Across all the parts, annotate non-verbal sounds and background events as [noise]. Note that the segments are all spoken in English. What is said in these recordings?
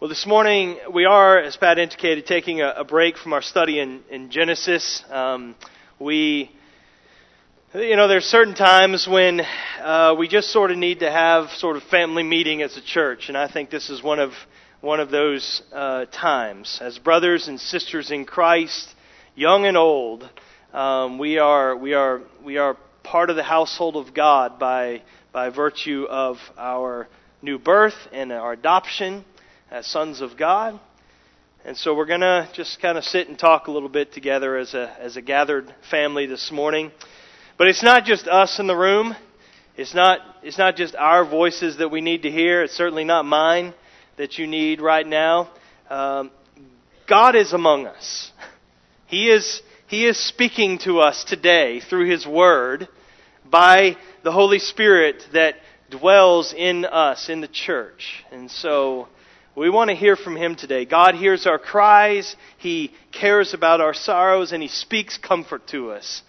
Well, this morning we are, as Pat indicated, taking a, a break from our study in, in Genesis. Um, we, you know, there's certain times when uh, we just sort of need to have sort of family meeting as a church, and I think this is one of one of those uh, times. As brothers and sisters in Christ, young and old, um, we are we are we are part of the household of God by by virtue of our new birth and our adoption as sons of God. And so we're going to just kind of sit and talk a little bit together as a, as a gathered family this morning. But it's not just us in the room. It's not, it's not just our voices that we need to hear. It's certainly not mine that you need right now. Um, God is among us. He is, he is speaking to us today through His Word by the Holy Spirit that dwells in us, in the church. And so, we want to hear from Him today. God hears our cries, He cares about our sorrows, and He speaks comfort to us.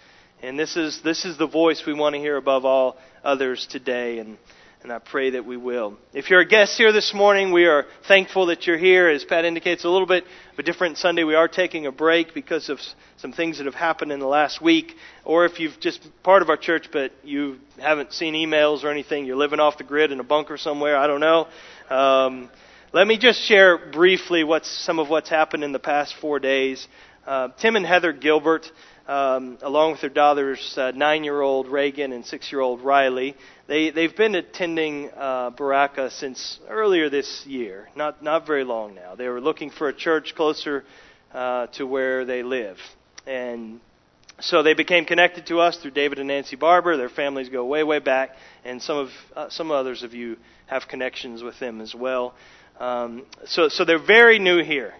And this is, this is the voice we want to hear above all others today, and, and I pray that we will. If you're a guest here this morning, we are thankful that you're here. As Pat indicates, a little bit of a different Sunday. We are taking a break because of some things that have happened in the last week. Or if you've just part of our church, but you haven't seen emails or anything, you're living off the grid in a bunker somewhere, I don't know. Um, let me just share briefly what's, some of what's happened in the past four days. Uh, Tim and Heather Gilbert, um, along with their daughters, uh, nine-year-old Reagan and six-year-old Riley, they they've been attending uh, Baraka since earlier this year, not not very long now. They were looking for a church closer uh, to where they live, and so they became connected to us through David and Nancy Barber. Their families go way way back, and some of uh, some others of you have connections with them as well. Um, so, so they're very new here.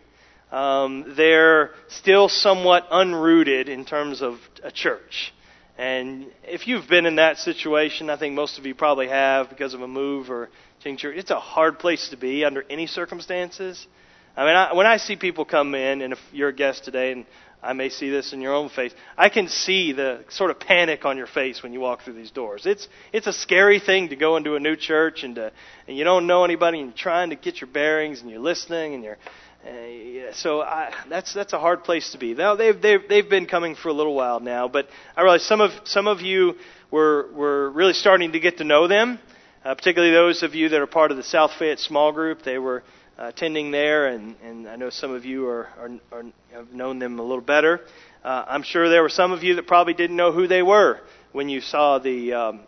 Um, they're still somewhat unrooted in terms of a church. And if you've been in that situation, I think most of you probably have because of a move or change church. It's a hard place to be under any circumstances. I mean, I, when I see people come in, and if you're a guest today, and I may see this in your own face. I can see the sort of panic on your face when you walk through these doors. It's it's a scary thing to go into a new church and to, and you don't know anybody and you're trying to get your bearings and you're listening and you're uh, so I, that's that's a hard place to be. Now they've they've they've been coming for a little while now, but I realize some of some of you were were really starting to get to know them, uh, particularly those of you that are part of the South Fayette small group. They were uh, attending there, and, and I know some of you are, are, are have known them a little better. Uh, I'm sure there were some of you that probably didn't know who they were when you saw the um,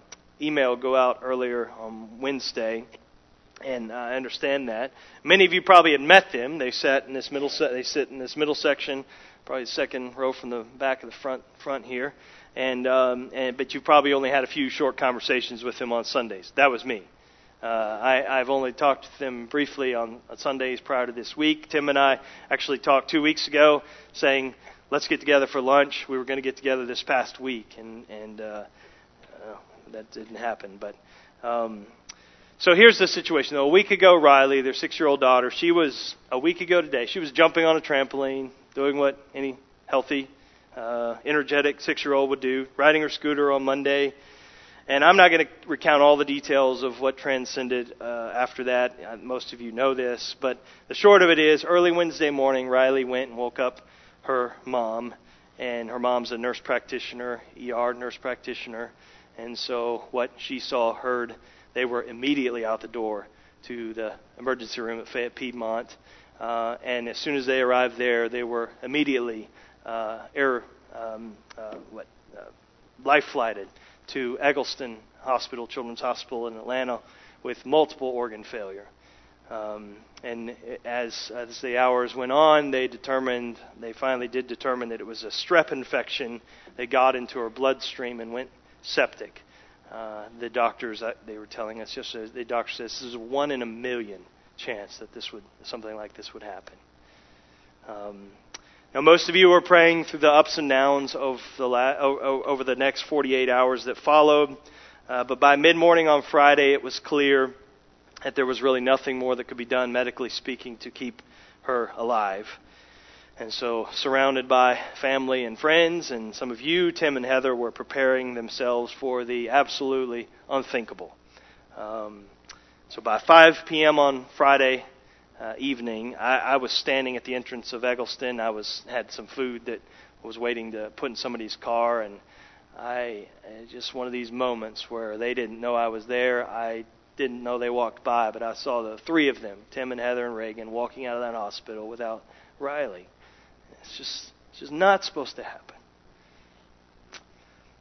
email go out earlier on Wednesday, and uh, I understand that. Many of you probably had met them. They sat in this middle. Se- they sit in this middle section, probably the second row from the back of the front front here. And, um, and but you probably only had a few short conversations with them on Sundays. That was me. Uh, I, I've only talked to them briefly on, on Sundays prior to this week. Tim and I actually talked two weeks ago, saying, "Let's get together for lunch." We were going to get together this past week, and and uh, uh, that didn't happen. But um, so here's the situation. Though a week ago, Riley, their six-year-old daughter, she was a week ago today. She was jumping on a trampoline, doing what any healthy, uh, energetic six-year-old would do, riding her scooter on Monday. And I'm not going to recount all the details of what transcended uh, after that. Uh, most of you know this. But the short of it is early Wednesday morning, Riley went and woke up her mom. And her mom's a nurse practitioner, ER nurse practitioner. And so what she saw, heard, they were immediately out the door to the emergency room at Fayette Piedmont. Uh, and as soon as they arrived there, they were immediately uh, air, um, uh, what, uh, life flighted to Egleston Hospital, Children's Hospital in Atlanta, with multiple organ failure. Um, and as, as the hours went on, they determined, they finally did determine that it was a strep infection that got into her bloodstream and went septic. Uh, the doctors, uh, they were telling us yesterday, the doctor says this is a one in a million chance that this would, something like this would happen. Um, now, most of you were praying through the ups and downs of the la- over the next 48 hours that followed. Uh, but by mid morning on Friday, it was clear that there was really nothing more that could be done, medically speaking, to keep her alive. And so, surrounded by family and friends, and some of you, Tim and Heather, were preparing themselves for the absolutely unthinkable. Um, so, by 5 p.m. on Friday, uh, evening. I, I was standing at the entrance of Egleston. I was had some food that was waiting to put in somebody's car, and I just one of these moments where they didn't know I was there. I didn't know they walked by, but I saw the three of them, Tim and Heather and Reagan, walking out of that hospital without Riley. It's just it's just not supposed to happen.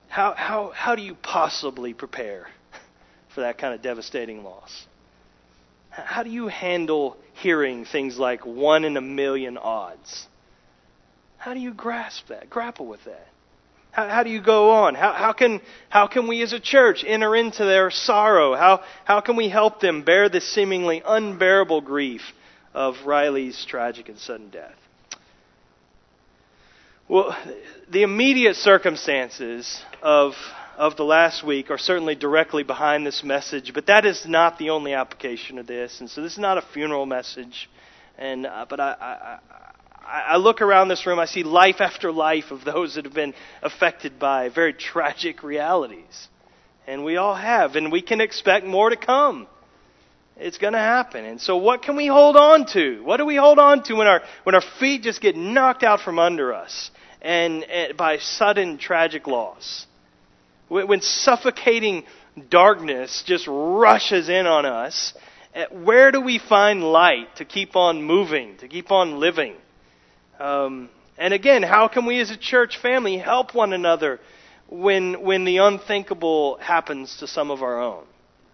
How how how do you possibly prepare [laughs] for that kind of devastating loss? How do you handle hearing things like one in a million odds? How do you grasp that, grapple with that? How, how do you go on? How, how, can, how can we as a church enter into their sorrow? How, how can we help them bear the seemingly unbearable grief of Riley's tragic and sudden death? Well, the immediate circumstances of of the last week are certainly directly behind this message, but that is not the only application of this. And so this is not a funeral message. And uh, but I, I, I look around this room, I see life after life of those that have been affected by very tragic realities, and we all have, and we can expect more to come. It's going to happen. And so, what can we hold on to? What do we hold on to when our when our feet just get knocked out from under us and, and by sudden tragic loss? When suffocating darkness just rushes in on us, eh, where do we find light to keep on moving, to keep on living? Um, and again, how can we as a church family help one another when, when the unthinkable happens to some of our own?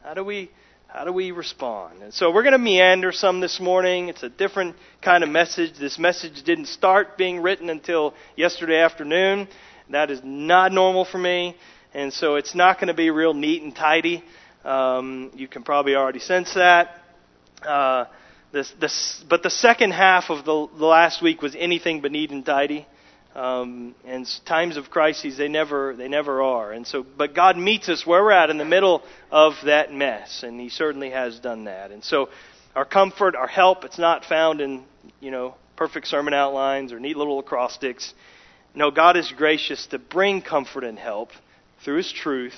How do we, how do we respond? And so we're going to meander some this morning. It's a different kind of message. This message didn't start being written until yesterday afternoon. That is not normal for me and so it's not going to be real neat and tidy. Um, you can probably already sense that. Uh, this, this, but the second half of the, the last week was anything but neat and tidy. Um, and times of crises, they never, they never are. And so, but God meets us where we're at in the middle of that mess, and He certainly has done that. And so, our comfort, our help, it's not found in, you know, perfect sermon outlines or neat little acrostics. No, God is gracious to bring comfort and help through His truth.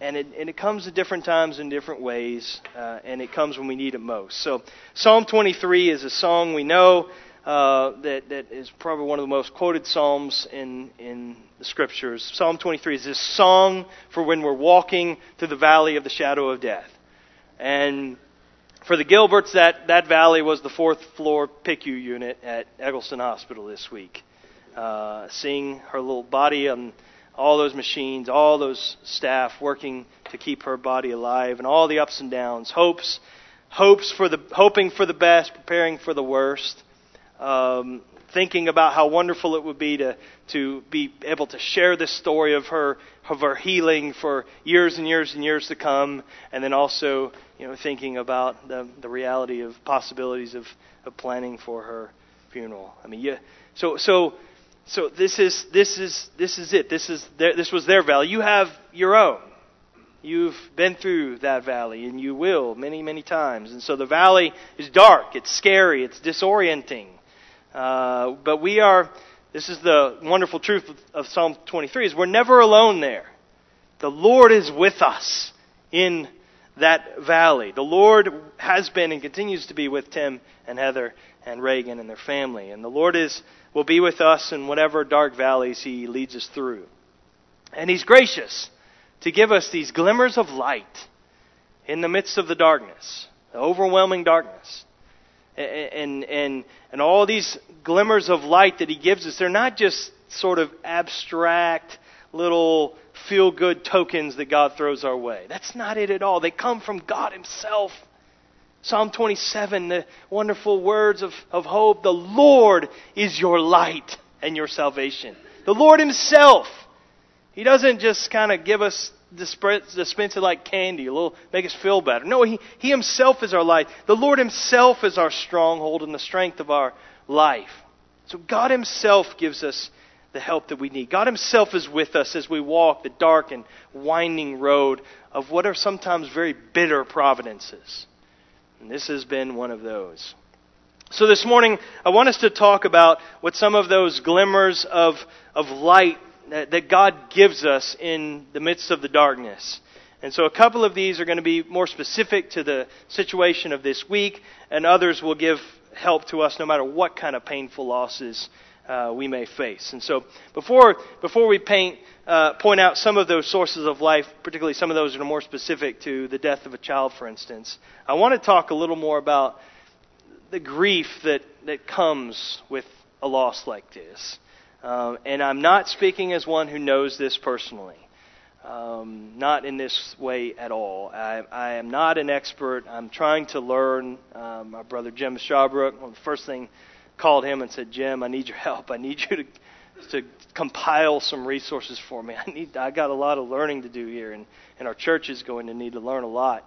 And it, and it comes at different times in different ways, uh, and it comes when we need it most. So, Psalm 23 is a song we know uh, that, that is probably one of the most quoted psalms in, in the scriptures. Psalm 23 is this song for when we're walking through the valley of the shadow of death. And for the Gilberts, that, that valley was the fourth floor PICU unit at Egleston Hospital this week. Uh, seeing her little body on all those machines, all those staff working to keep her body alive, and all the ups and downs, hopes, hopes for the hoping for the best, preparing for the worst, um, thinking about how wonderful it would be to to be able to share this story of her of her healing for years and years and years to come, and then also you know thinking about the the reality of possibilities of of planning for her funeral. I mean, yeah. So so so this is this is this is it. This is their, this was their valley. You have your own. You've been through that valley, and you will many many times. And so the valley is dark. It's scary. It's disorienting. Uh, but we are. This is the wonderful truth of, of Psalm 23: is we're never alone there. The Lord is with us in that valley. The Lord has been and continues to be with Tim and Heather and Reagan and their family. And the Lord is, will be with us in whatever dark valleys He leads us through. And He's gracious to give us these glimmers of light in the midst of the darkness, the overwhelming darkness. And, and, and all these glimmers of light that He gives us, they're not just sort of abstract little feel good tokens that God throws our way. That's not it at all. They come from God Himself. Psalm 27, the wonderful words of, of hope. The Lord is your light and your salvation. The Lord Himself. He doesn't just kind of give us dispense it like candy, a little make us feel better. No, he, he Himself is our light. The Lord Himself is our stronghold and the strength of our life. So God Himself gives us the help that we need. God Himself is with us as we walk the dark and winding road of what are sometimes very bitter providences. And this has been one of those. So this morning, I want us to talk about what some of those glimmers of, of light that, that God gives us in the midst of the darkness. And so a couple of these are going to be more specific to the situation of this week, and others will give help to us no matter what kind of painful losses uh, we may face. And so before, before we paint, uh, point out some of those sources of life, particularly some of those that are more specific to the death of a child, for instance, I want to talk a little more about the grief that, that comes with a loss like this. Um, and I'm not speaking as one who knows this personally. Um, not in this way at all. I, I, am not an expert. I'm trying to learn. Um, my brother Jim Shawbrook, well, the first thing, called him and said, "Jim, I need your help. I need you to to compile some resources for me. [laughs] I need. I got a lot of learning to do here, and and our church is going to need to learn a lot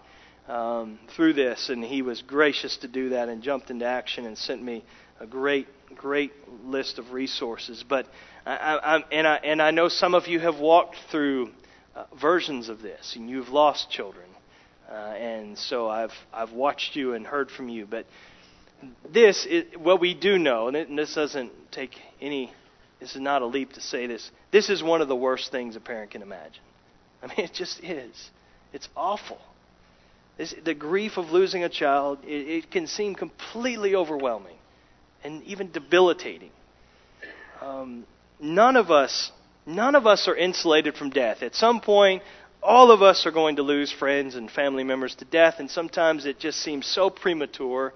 um, through this." And he was gracious to do that and jumped into action and sent me a great great list of resources. But I, I, and I and I know some of you have walked through uh, versions of this, and you've lost children. Uh, and so I've I've watched you and heard from you, but this is what we do know, and this doesn't take any. This is not a leap to say this. This is one of the worst things a parent can imagine. I mean, [laughs] it just is. It's awful. This, the grief of losing a child, it, it, can seem completely overwhelming and even debilitating. Um, none of us None of us are insulated from death. At some point, all of us are going to lose friends and family members to death, and sometimes it just seems so premature.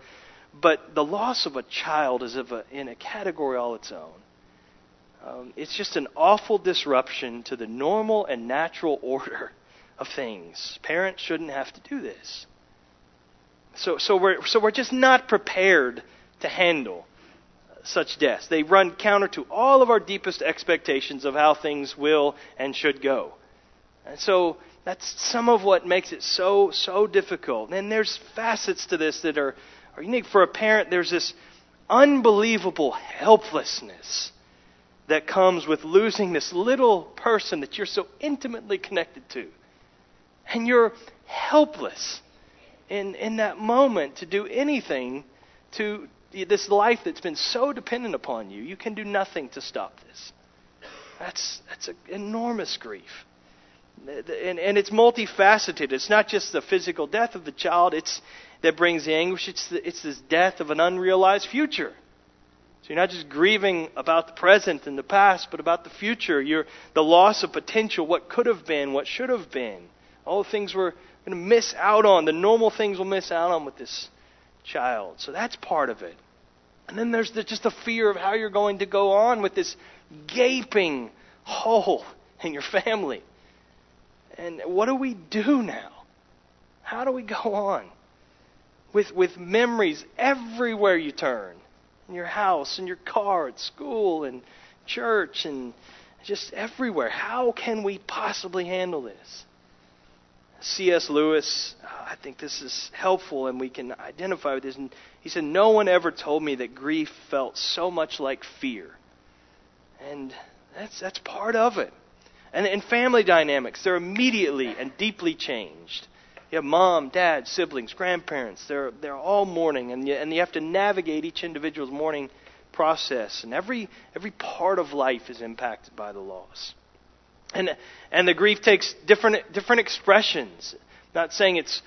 But the loss of a child is of a, in a category all its own. Um, it's just an awful disruption to the normal and natural [laughs] order of things. Parents shouldn't have to do this. So, so, we're, so we're just not prepared to handle such deaths. They run counter to all of our deepest expectations of how things will and should go. And so that's some of what makes it so, so difficult. And there's facets to this that are, are unique. For a parent, there's this unbelievable helplessness that comes with losing this little person that you're so intimately connected to. And you're helpless in, in that moment to do anything to, this life that's been so dependent upon you, you can do nothing to stop this. That's, that's an enormous grief. And, and it's multifaceted. It's not just the physical death of the child it's, that brings the anguish, it's, the, it's this death of an unrealized future. So you're not just grieving about the present and the past, but about the future. You're the loss of potential, what could have been, what should have been. All the things we're going to miss out on, the normal things we'll miss out on with this child. So that's part of it. And then there's the, just the fear of how you're going to go on with this gaping hole [laughs] in your family. And what do we do now? How do we go on? With, with memories everywhere you turn in your house, in your car, at school, and church, and just everywhere. How can we possibly handle this? C.S. Lewis, uh, I think this is helpful and we can identify with this. And he said, No one ever told me that grief felt so much like fear. And that's, that's part of it. And in family dynamics, they're immediately and deeply changed. You have mom, dad, siblings, grandparents. They're, they're all mourning, and you, and you have to navigate each individual's mourning process. And every, every part of life is impacted by the loss. And, and the grief takes different, different expressions. Not saying it's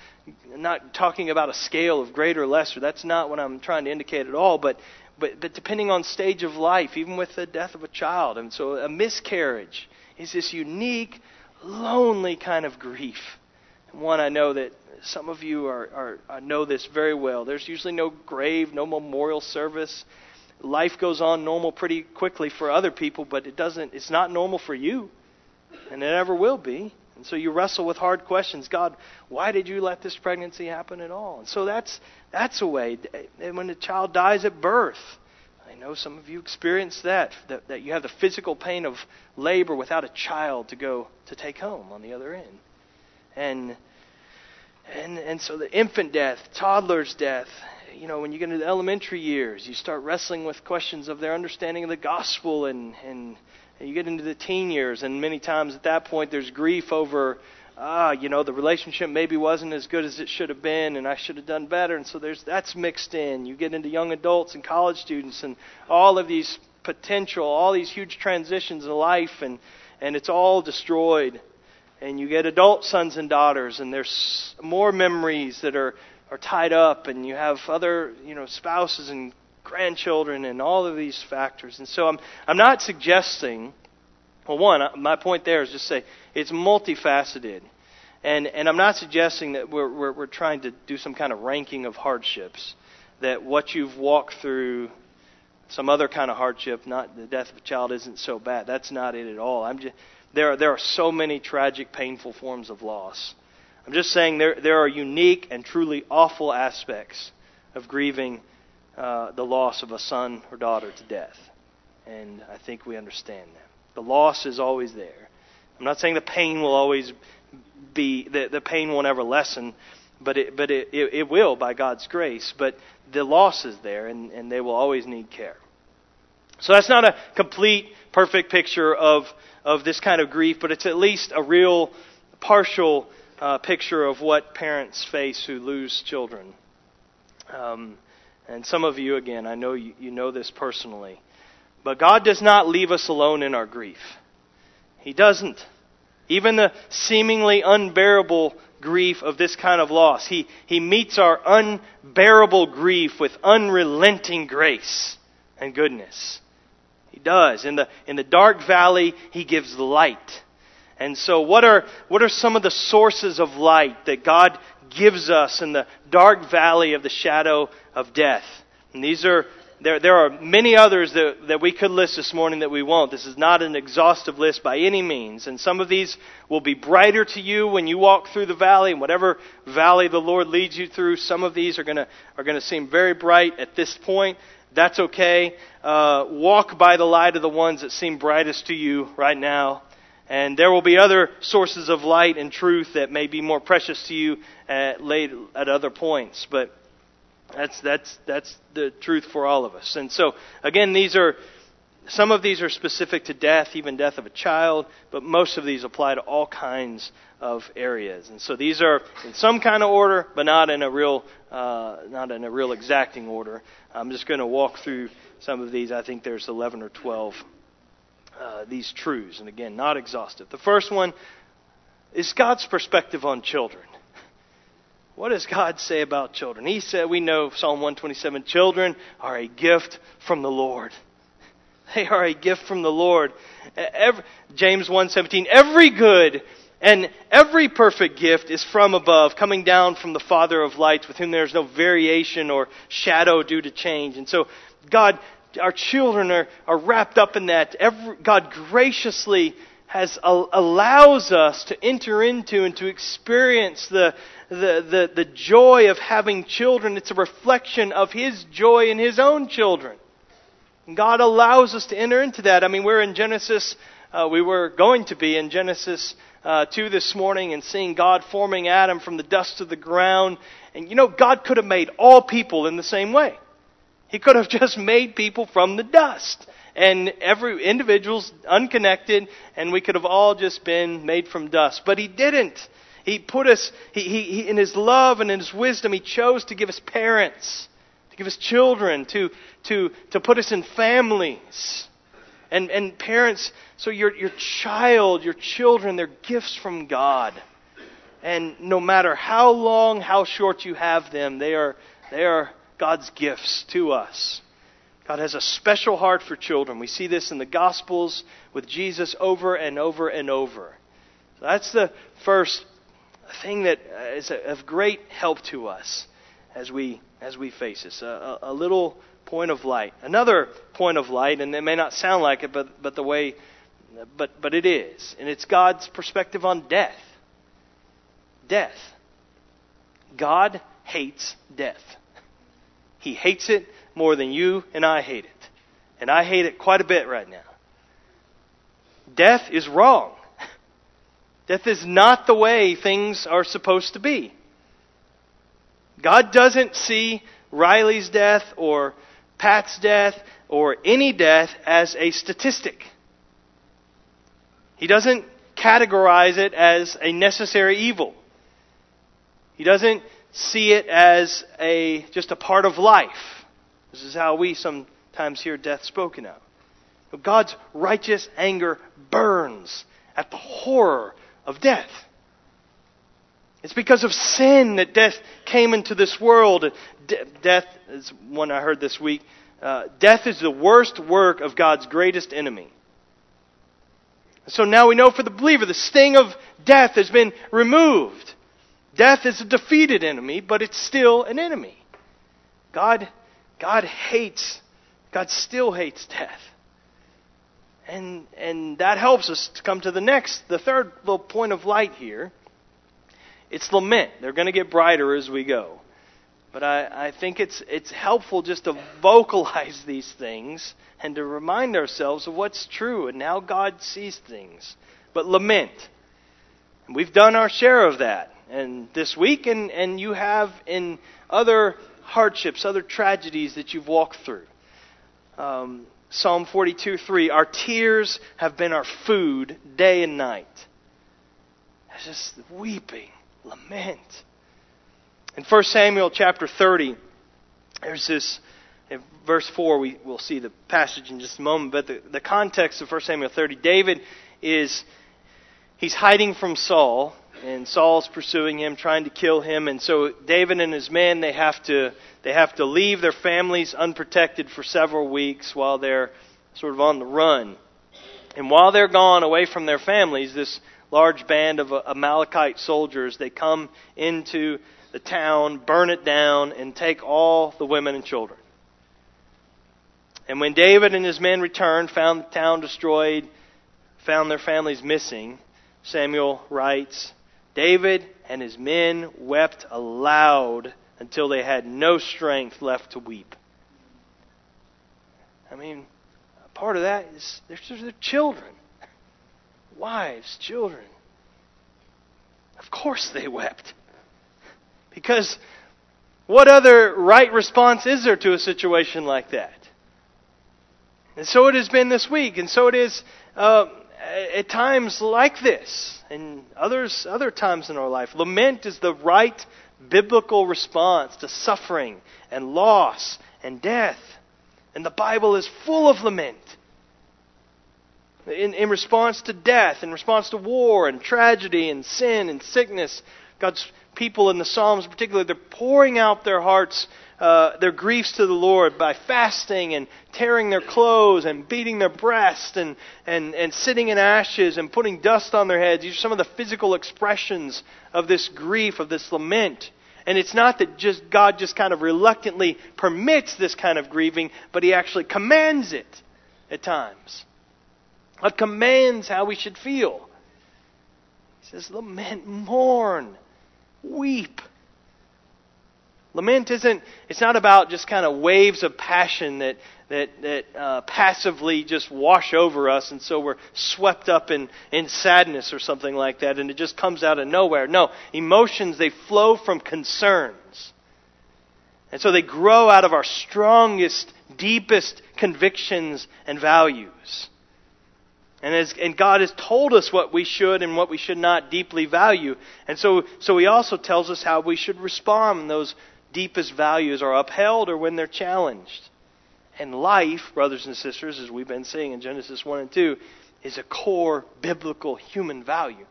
not talking about a scale of greater or lesser. That's not what I'm trying to indicate at all. But, but, but depending on stage of life, even with the death of a child. And so a miscarriage is this unique, lonely kind of grief. One I know that some of you are, are, know this very well. There's usually no grave, no memorial service. Life goes on normal pretty quickly for other people, but it doesn't. It's not normal for you and it never will be. And so you wrestle with hard questions. God, why did you let this pregnancy happen at all? And so that's that's a way. And when a child dies at birth, I know some of you experience that, that that you have the physical pain of labor without a child to go to take home on the other end. And and and so the infant death, toddler's death, you know, when you get into the elementary years, you start wrestling with questions of their understanding of the gospel and and you get into the teen years, and many times at that point there's grief over, ah, you know, the relationship maybe wasn't as good as it should have been, and I should have done better. And so there's that's mixed in. You get into young adults and college students, and all of these potential, all these huge transitions in life, and and it's all destroyed. And you get adult sons and daughters, and there's more memories that are, are tied up, and you have other you know spouses and grandchildren and all of these factors. And so I'm I'm not suggesting. Well, one, uh, my point there is just say it's multifaceted. And, and I'm not suggesting that we're, we're, we're trying to do some kind of ranking of hardships, that what you've walked through, some other kind of hardship, not the death of a child, isn't so bad. That's not it at all. I'm just, there, are, there are so many tragic, painful forms of loss. I'm just saying there, there are unique and truly awful aspects of grieving uh, the loss of a son or daughter to death. And I think we understand that. The loss is always there. I'm not saying the pain will always be the, the pain won't ever lessen, but it, but it, it, it will by God's grace. But the loss is there, and, and they will always need care. So that's not a complete, perfect picture of of this kind of grief, but it's at least a real partial uh, picture of what parents face who lose children. Um, and some of you, again, I know you, you know this personally. But God does not leave us alone in our grief. He doesn't. Even the seemingly unbearable grief of this kind of loss, He, he meets our unbearable grief with unrelenting grace and goodness. Does. In the, in the dark valley, He gives light. And so, what are, what are some of the sources of light that God gives us in the dark valley of the shadow of death? And these are there, there are many others that, that we could list this morning that we won't. This is not an exhaustive list by any means. And some of these will be brighter to you when you walk through the valley. And whatever valley the Lord leads you through, some of these are going to are going to seem very bright at this point. That's okay. Uh, walk by the light of the ones that seem brightest to you right now. And there will be other sources of light and truth that may be more precious to you at, late, at other points. But that's, that's, that's the truth for all of us. And so, again, these are, some of these are specific to death, even death of a child, but most of these apply to all kinds of areas. And so these are in some kind of order, but not in a real, uh, not in a real exacting order. I'm just going to walk through some of these. I think there's 11 or 12 uh, these truths, and again, not exhaustive. The first one is God's perspective on children. What does God say about children? He said, we know Psalm 127 children are a gift from the Lord. They are a gift from the Lord. Every, James 1:17 every good and every perfect gift is from above, coming down from the Father of lights, with whom there is no variation or shadow due to change. And so, God, our children are, are wrapped up in that. Every, God graciously has allows us to enter into and to experience the, the, the, the joy of having children. It's a reflection of His joy in His own children. And God allows us to enter into that. I mean, we're in Genesis, uh, we were going to be in Genesis uh, 2 this morning and seeing God forming Adam from the dust of the ground. And you know, God could have made all people in the same way. He could have [laughs] just made people from the dust and every individual's unconnected, and we could have all just been made from dust. But he didn't. He put us, he, he, he, in his love and in his wisdom, he chose to give us parents, to give us children, to, to, to put us in families. And, and parents, so your, your child, your children, they're gifts from God. And no matter how long, how short you have them, they are, they are God's gifts to us. God has a special heart for children. We see this in the Gospels with Jesus over and over and over. So that's the first thing that is of great help to us as we as we face this. A, a, little point of light. Another point of light, and it may not sound like it, but but the way, but but it is, and it's God's perspective on death. Death. God hates death. He hates it more than you and I hate it. And I hate it quite a bit right now. Death is wrong. Death is not the way things are supposed to be. God doesn't see Riley's death or Pat's death or any death as a statistic. He doesn't categorize it as a necessary evil. He doesn't see it as a just a part of life. This is how we sometimes hear death spoken of. But God's righteous anger burns at the horror of death. It's because of sin that death came into this world. De- death is one I heard this week. Uh, death is the worst work of God's greatest enemy. So now we know for the believer, the sting of death has been removed. Death is a defeated enemy, but it's still an enemy. God, God hates, God still hates death. And, and that helps us to come to the next, the third little point of light here. It's lament. They're going to get brighter as we go. But I, I think it's, it's helpful just to vocalize [laughs] these things and to remind ourselves of what's true and how God sees things. But lament. We've done our share of that. And this week, and, and you have in other hardships, other tragedies that you've walked through. Um, Psalm 42 3 Our tears have been our food day and night. It's just weeping, lament. In 1 Samuel chapter 30, there's this, in verse 4, we, we'll see the passage in just a moment, but the, the context of 1 Samuel 30, David is, he's hiding from Saul, and Saul's pursuing him, trying to kill him, and so David and his men, they have to, they have to leave their families unprotected for several weeks while they're sort of on the run. And while they're gone away from their families, this large band of uh, Amalekite soldiers, they come into the town, burn it down, and take all the women and children. And when David and his men returned, found the town destroyed, found their families missing, Samuel writes, David and his men wept aloud until they had no strength left to weep. I mean, part of that is their, their children, wives, children. Of course they wept. Because what other right response is there to a situation like that? And so it has been this week, and so it is uh, at times like this, and others other times in our life. Lament is the right biblical response to suffering and loss and death, and the Bible is full of lament. In, in response to death, in response to war and tragedy and sin and sickness, God's people in the Psalms, particularly, they're pouring out their hearts, uh, their griefs to the Lord by fasting and tearing their clothes and beating their breast and, and, and sitting in ashes and putting dust on their heads. These are some of the physical expressions of this grief, of this lament. And it's not that just God just kind of reluctantly permits this kind of grieving, but He actually commands it at times. God commands how we should feel. He says, lament, mourn weep. Lament isn't, it's not about just kind of waves of passion that, that, that uh, passively just wash over us and so we're swept up in, in sadness or something like that and it just comes out of nowhere. No, emotions, they flow from concerns. And so they grow out of our strongest, deepest convictions and values. And, as, and God has told us what we should and what we should not deeply value. And so, so He also tells us how we should respond when those deepest values are upheld or when they're challenged. And life, brothers and sisters, as we've been seeing in Genesis 1 and 2, is a core biblical human value.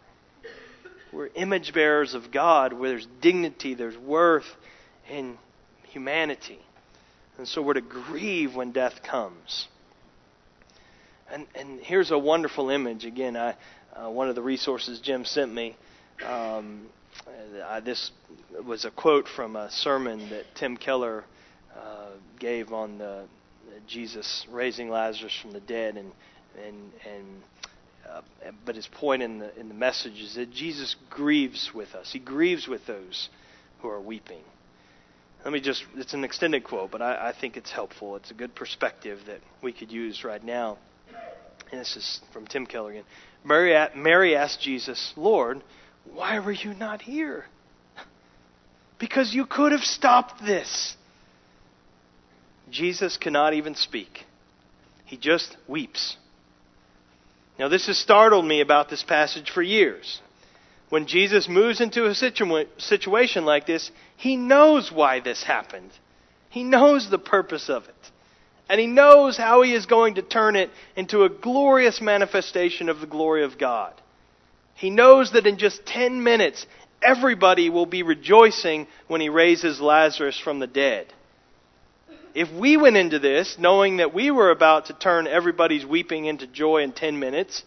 We're image bearers of God where there's dignity, there's worth in humanity. And so we're to grieve when death comes. And, and here's a wonderful image. Again, I, uh, one of the resources Jim sent me. Um, I, this was a quote from a sermon that Tim Keller uh, gave on the, Jesus raising Lazarus from the dead, and and and. Uh, but his point in the in the message is that Jesus grieves with us. He grieves with those who are weeping. Let me just, it's an extended quote, but I, I think it's helpful. It's a good perspective that we could use right now. And this is from Tim Keller again. Mary, Mary asked Jesus, Lord, why were you not here? Because you could have stopped this. Jesus cannot even speak, he just weeps. Now, this has startled me about this passage for years. When Jesus moves into a situa- situation like this, he knows why this happened. He knows the purpose of it. And he knows how he is going to turn it into a glorious manifestation of the glory of God. He knows that in just 10 minutes, everybody will be rejoicing when he raises Lazarus from the dead. If we went into this knowing that we were about to turn everybody's weeping into joy in 10 minutes,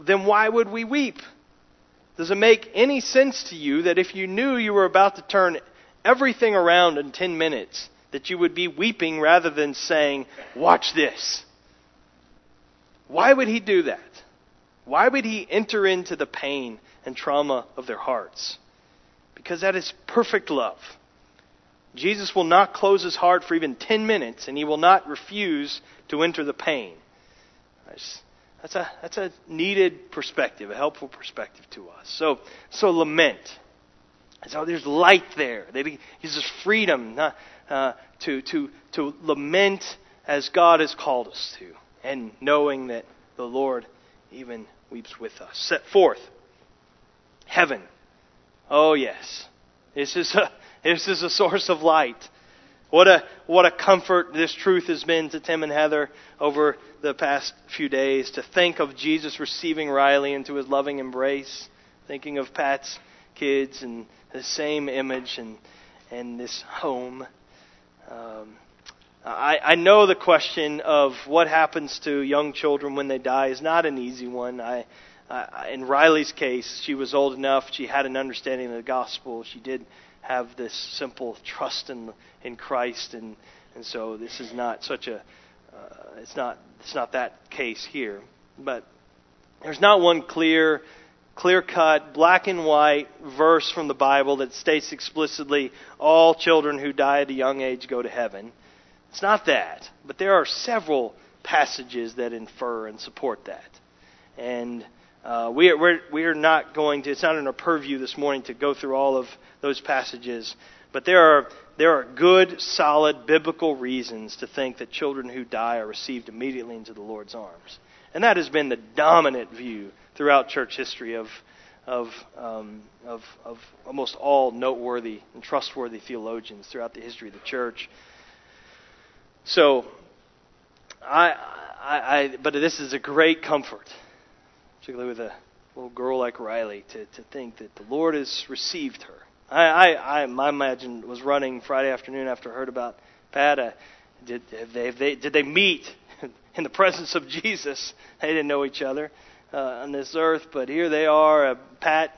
then why would we weep? Does it make any sense to you that if you knew you were about to turn everything around in 10 minutes, that you would be weeping rather than saying, Watch this? Why would he do that? Why would he enter into the pain and trauma of their hearts? Because that is perfect love. Jesus will not close his heart for even 10 minutes, and he will not refuse to enter the pain. That's a, that's a needed perspective, a helpful perspective to us. So, so lament. So there's light there. Us freedom uh, to, to, to lament as God has called us to, and knowing that the Lord even weeps with us. Set forth. Heaven. Oh, yes. This is a, [laughs] this is a source of light. What a, what a comfort this truth has been to Tim and Heather over the past few days to think of Jesus receiving Riley into his loving embrace, thinking of Pat's kids and the same image and, and this home. Um, I, I know the question of what happens to young children when they die is not an easy one. I, I, in Riley's case, she was old enough, she had an understanding of the gospel, she did have this simple trust in in Christ, and and so this is not such a uh, it's not it's not that case here, but there's not one clear clear cut black and white verse from the Bible that states explicitly all children who die at a young age go to heaven. It's not that, but there are several passages that infer and support that, and. Uh, we are, we're, we are not going to, it's not in our purview this morning to go through all of those passages. But there are, there are good, solid biblical reasons to think that children who die are received immediately into the Lord's arms. And that has been the dominant view throughout church history of, of, um, of, of almost all noteworthy and trustworthy theologians throughout the history of the church. So, I, I, I, but this is a great comfort, particularly with a little girl like Riley, to, to think that the Lord has received her I, I, I, I imagine was running Friday afternoon after I heard about Pat. Uh, did they, they, did they meet [laughs] in the presence of Jesus? They didn't know each other uh, on this earth, but here they are. Uh, Pat,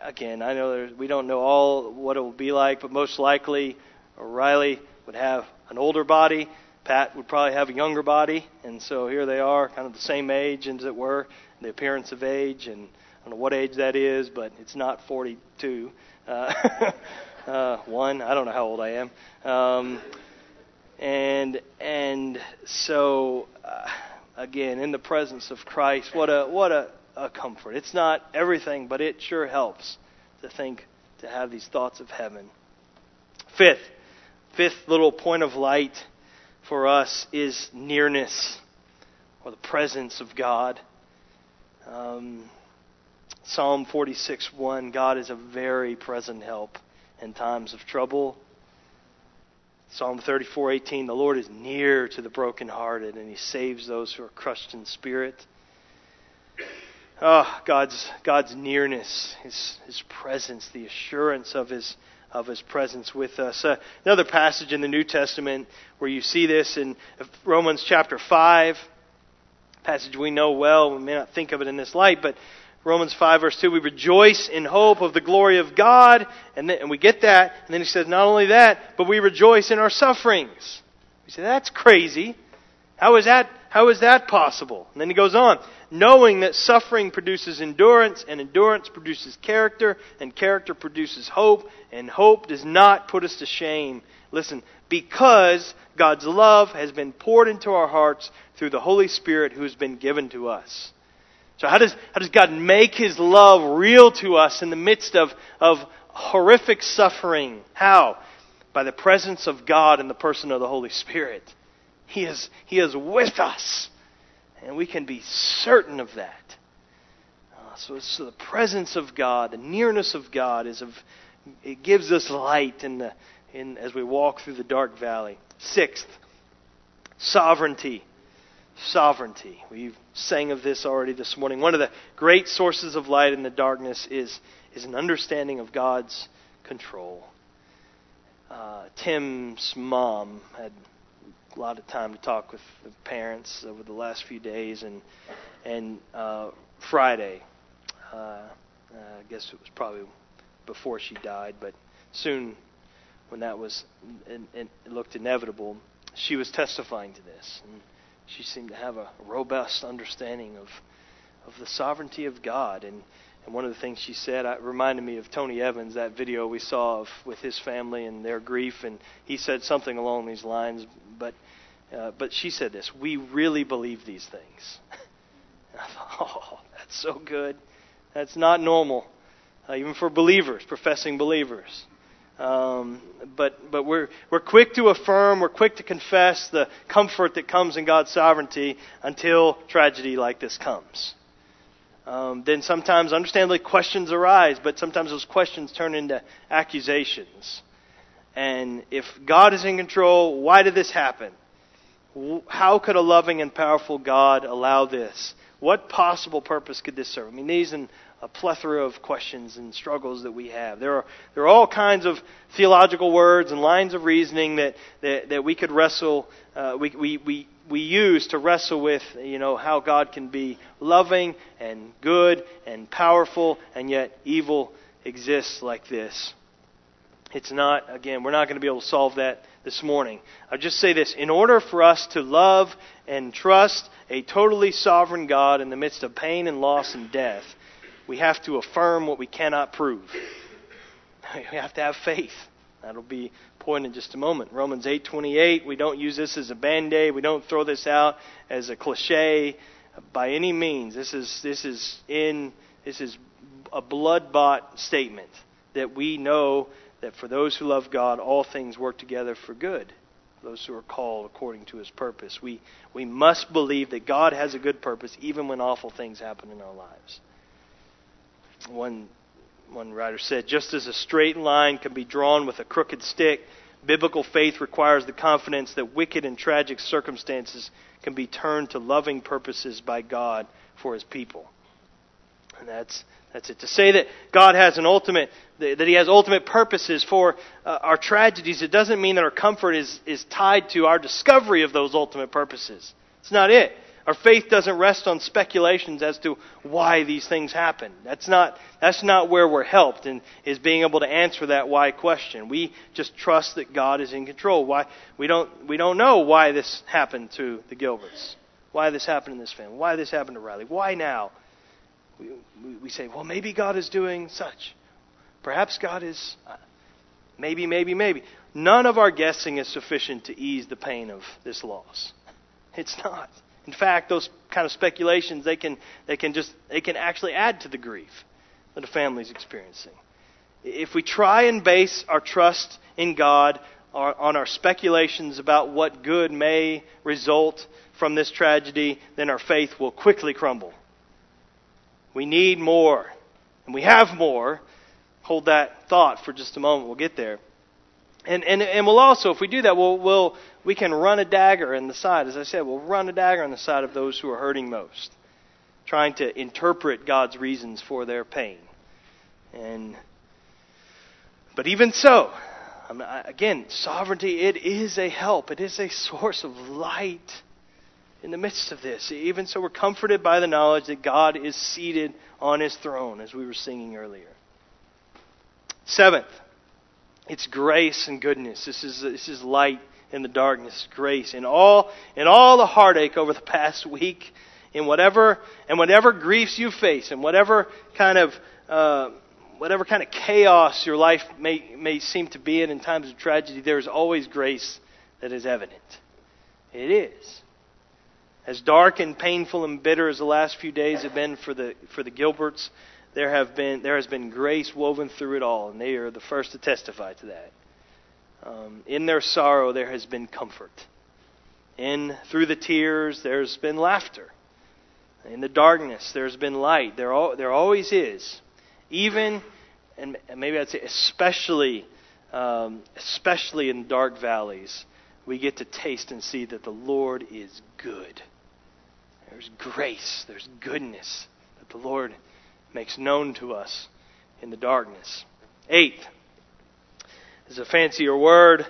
again, I know we don't know all what it will be like, but most likely Riley would have an older body. Pat would probably have a younger body, and so here they are, kind of the same age, as it were, the appearance of age, and I don't know what age that is, but it's not 42. Uh, [laughs] uh, one, I don't know how old I am. Um, and and so uh, again, in the presence of Christ, what a what a, a comfort. It's not everything, but it sure helps to think to have these thoughts of heaven. Fifth, fifth little point of light for us is nearness or the presence of God. Um, Psalm 46:1 God is a very present help in times of trouble. Psalm 34:18 The Lord is near to the brokenhearted and he saves those who are crushed in spirit. Oh, God's God's nearness, his his presence, the assurance of his of his presence with us. Uh, another passage in the New Testament where you see this in Romans chapter 5, passage we know well. We may not think of it in this light, but Romans 5, verse 2, we rejoice in hope of the glory of God. And, and we get that. And then he says, not only that, but we rejoice in our sufferings. We say, that's crazy. How is that, how is that possible? And then he goes on, knowing that suffering produces endurance, and endurance produces character, and character produces hope, and hope does not put us to shame. Listen, because God's love has been poured into our hearts through the Holy Spirit who has been given to us. So how does, how does God make His love real to us in the midst of, of horrific suffering? How? By the presence of God in the person of the Holy Spirit. He is, he is with us. And we can be certain of that. Uh, so, so the presence of God, the nearness of God is of, it gives us light in the, in, as we walk through the dark valley. Sixth, sovereignty sovereignty. We sang of this already this morning. One of the great sources of light in the darkness is, is an understanding of God's control. Uh, Tim's mom had a lot of time to talk with the parents over the last few days, and and uh, Friday, uh, uh I guess it was probably before she died, but soon when that was and, it looked inevitable, she was testifying to this. And she seemed to have a robust understanding of of the sovereignty of God. And, and one of the things she said it reminded me of Tony Evans, that video we saw of with his family and their grief. And he said something along these lines. But uh, but she said this: "We really believe these things." and [laughs] I thought, "Oh, that's so good. That's not normal, uh, even for believers, professing believers." Um, but but we're we're quick to affirm, we're quick to confess the comfort that comes in God's sovereignty until tragedy like this comes. Um, then sometimes, understandably, questions arise, but sometimes those questions turn into accusations. And if God is in control, why did this happen? How could a loving and powerful God allow this? What possible purpose could this serve? I mean, these and a plethora of questions and struggles that we have. There are, there are all kinds of theological words and lines of reasoning that, that, that we could wrestle, uh, we, we, we, we use to wrestle with, you know, how God can be loving and good and powerful, and yet evil exists like this. It's not, again, we're not going to be able to solve that this morning. I'll just say this. In order for us to love and trust a totally sovereign God in the midst of pain and loss and death, we have to affirm what we cannot prove. [laughs] We have to have faith. That'll be point in just a moment. Romans 8:28. We don't use this as a band-aid. We don't throw this out as a cliche by any means. This is this is in this is a blood-bought statement that we know that for those who love God, all things work together for good. Those who are called according to His purpose. We we must believe that God has a good purpose even when awful things happen in our lives. One, one writer said, just as a straight line can be drawn with a crooked stick, biblical faith requires the confidence that wicked and tragic circumstances can be turned to loving purposes by God for his people. And that's, that's it. To say that God has an ultimate, that He has ultimate purposes for uh, our tragedies, it doesn't mean that our comfort is, is tied to our discovery of those ultimate purposes. It's not it. Our faith doesn't rest on speculations as to why these things happen. That's not, that's not where we're helped in, is being able to answer that why question. We just trust that God is in control. Why, we, don't, we don't know why this happened to the Gilberts. Why this happened in this family. Why this happened to Riley. Why now? We, we, say, well, maybe God is doing such. Perhaps God is. Uh, maybe, maybe, maybe. None of our guessing is sufficient to ease the pain of this loss. It's not. In fact, those kind of speculations they can they can just they can actually add to the grief that a family's experiencing. If we try and base our trust in God on our speculations about what good may result from this tragedy, then our faith will quickly crumble. We need more, and we have more. Hold that thought for just a moment. We'll get there. And, and, and we'll also, if we do that, we'll, we'll, we can run a dagger in the side. As I said, we'll run a dagger in the side of those who are hurting most, trying to interpret God's reasons for their pain. And, but even so, I mean, again, sovereignty, it is a help. It is a source of light in the midst of this. Even so, we're comforted by the knowledge that God is seated on his throne, as we were singing earlier. Seventh, it's grace and goodness. This is, this is light in the darkness, grace. In all, in all the heartache over the [laughs] past week, in whatever, and whatever griefs you face, and whatever kind of, uh, whatever kind of chaos your life may, may seem to be in in times of tragedy, there is always grace that is evident. It is. As dark and painful and bitter as the last few days have been for the, for the Gilberts, there, have been, there has been grace woven through it all, and they are the first to testify to that. Um, in their sorrow, there has been comfort. In through the tears, there's been laughter. In the darkness, there's been light. There, there always is. Even, and maybe I'd say especially, um, especially in dark valleys, we get to taste and see that the Lord is good. There's grace, there's goodness that the Lord makes known to us in the darkness. Eighth is a fancier word,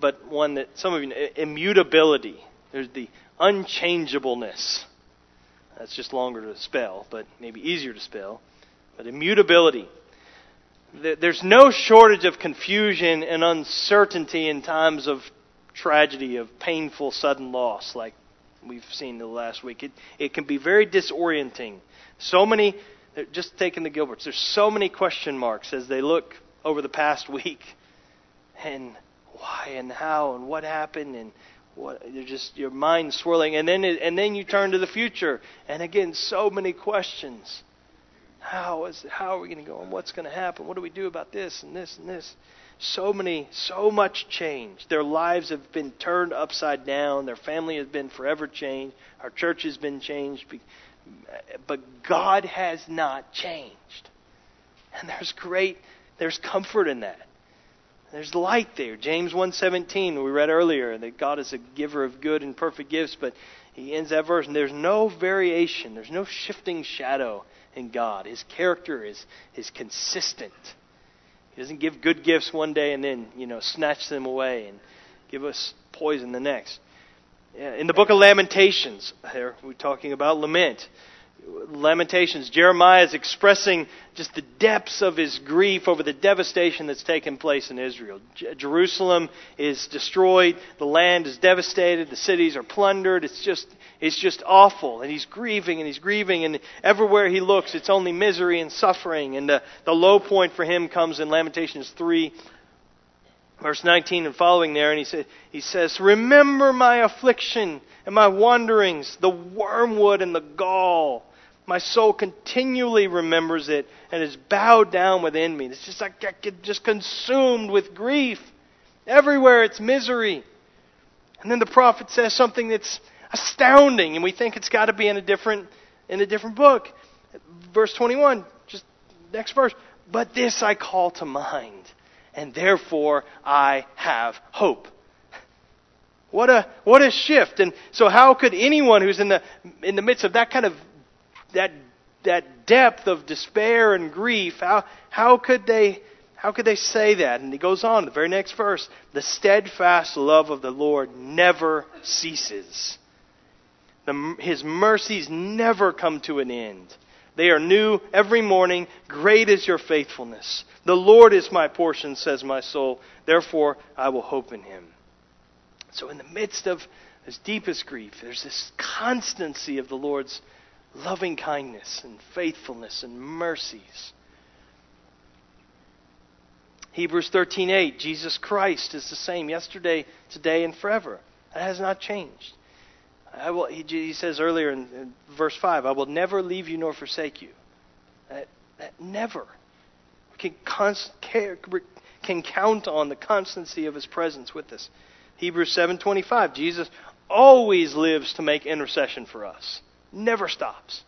but one that some of you know, immutability. There's the unchangeableness. That's just longer to spell, but maybe easier to spell. But immutability. There's no shortage of confusion and uncertainty in times of tragedy, of painful sudden loss, like we've seen the last week. It, it can be very disorienting. So many, just taking the Gilberts, there's so many question marks as they look over the past [laughs] week. And why and how and what happened and what you're just your mind swirling. And then it, and then you turn to the future. And again so many questions. How is how are we going to go and what's going to happen? What do we do about this and this and this? So many so much change. Their lives have been turned upside down. Their family has been forever changed. Our church has been changed but God has not changed and there's great there's comfort in that there's light there. James 1:17 we read earlier that God is a giver of good and perfect gifts, but he ends that verse and there's no variation, there's no shifting shadow in God. His character is is consistent. He doesn't give good gifts one day and then, you know, snatch them away and give us poison the next. In the book of Lamentations, there we're talking about lament. Lamentations, Jeremiah is expressing just the depths of his grief over the devastation that's taken place in Israel. J- Jerusalem is destroyed, the land is devastated, the cities are plundered. It's just it's just awful, and he's grieving and he's grieving, and everywhere he looks, it's only misery and suffering. And the, the low point for him comes in Lamentations three, verse 19 and following there, and he, said, he says, Remember my affliction and my wanderings, the wormwood and the gall my soul continually remembers it and is bowed down within me. It's just like I get just consumed with grief. Everywhere it's misery. And then the prophet says something that's astounding, and we think it's got to be in a different in a different book. Verse 21, just next verse. But this I call to mind, and therefore I have hope. What a what a shift! And so, how could anyone who's in the in the midst of that kind of that, that depth of despair and grief, how, how, could they, how could they say that? And he goes on, the very next verse the steadfast love of the Lord never ceases. The, his mercies never come to an end. They are new every morning. Great is your faithfulness. The Lord is my portion, says my soul. Therefore, I will hope in him. So, in the midst of his deepest grief, there's this constancy of the Lord's loving kindness and faithfulness and mercies. Hebrews 13:8 Jesus Christ is the same yesterday, today and forever. That has not changed. I will, he, he says earlier in, in, verse 5, I will never leave you nor forsake you. That, that never. Can, const, can count on the constancy of his presence with us. Hebrews 7:25 Jesus always lives to make intercession for us. Never stops.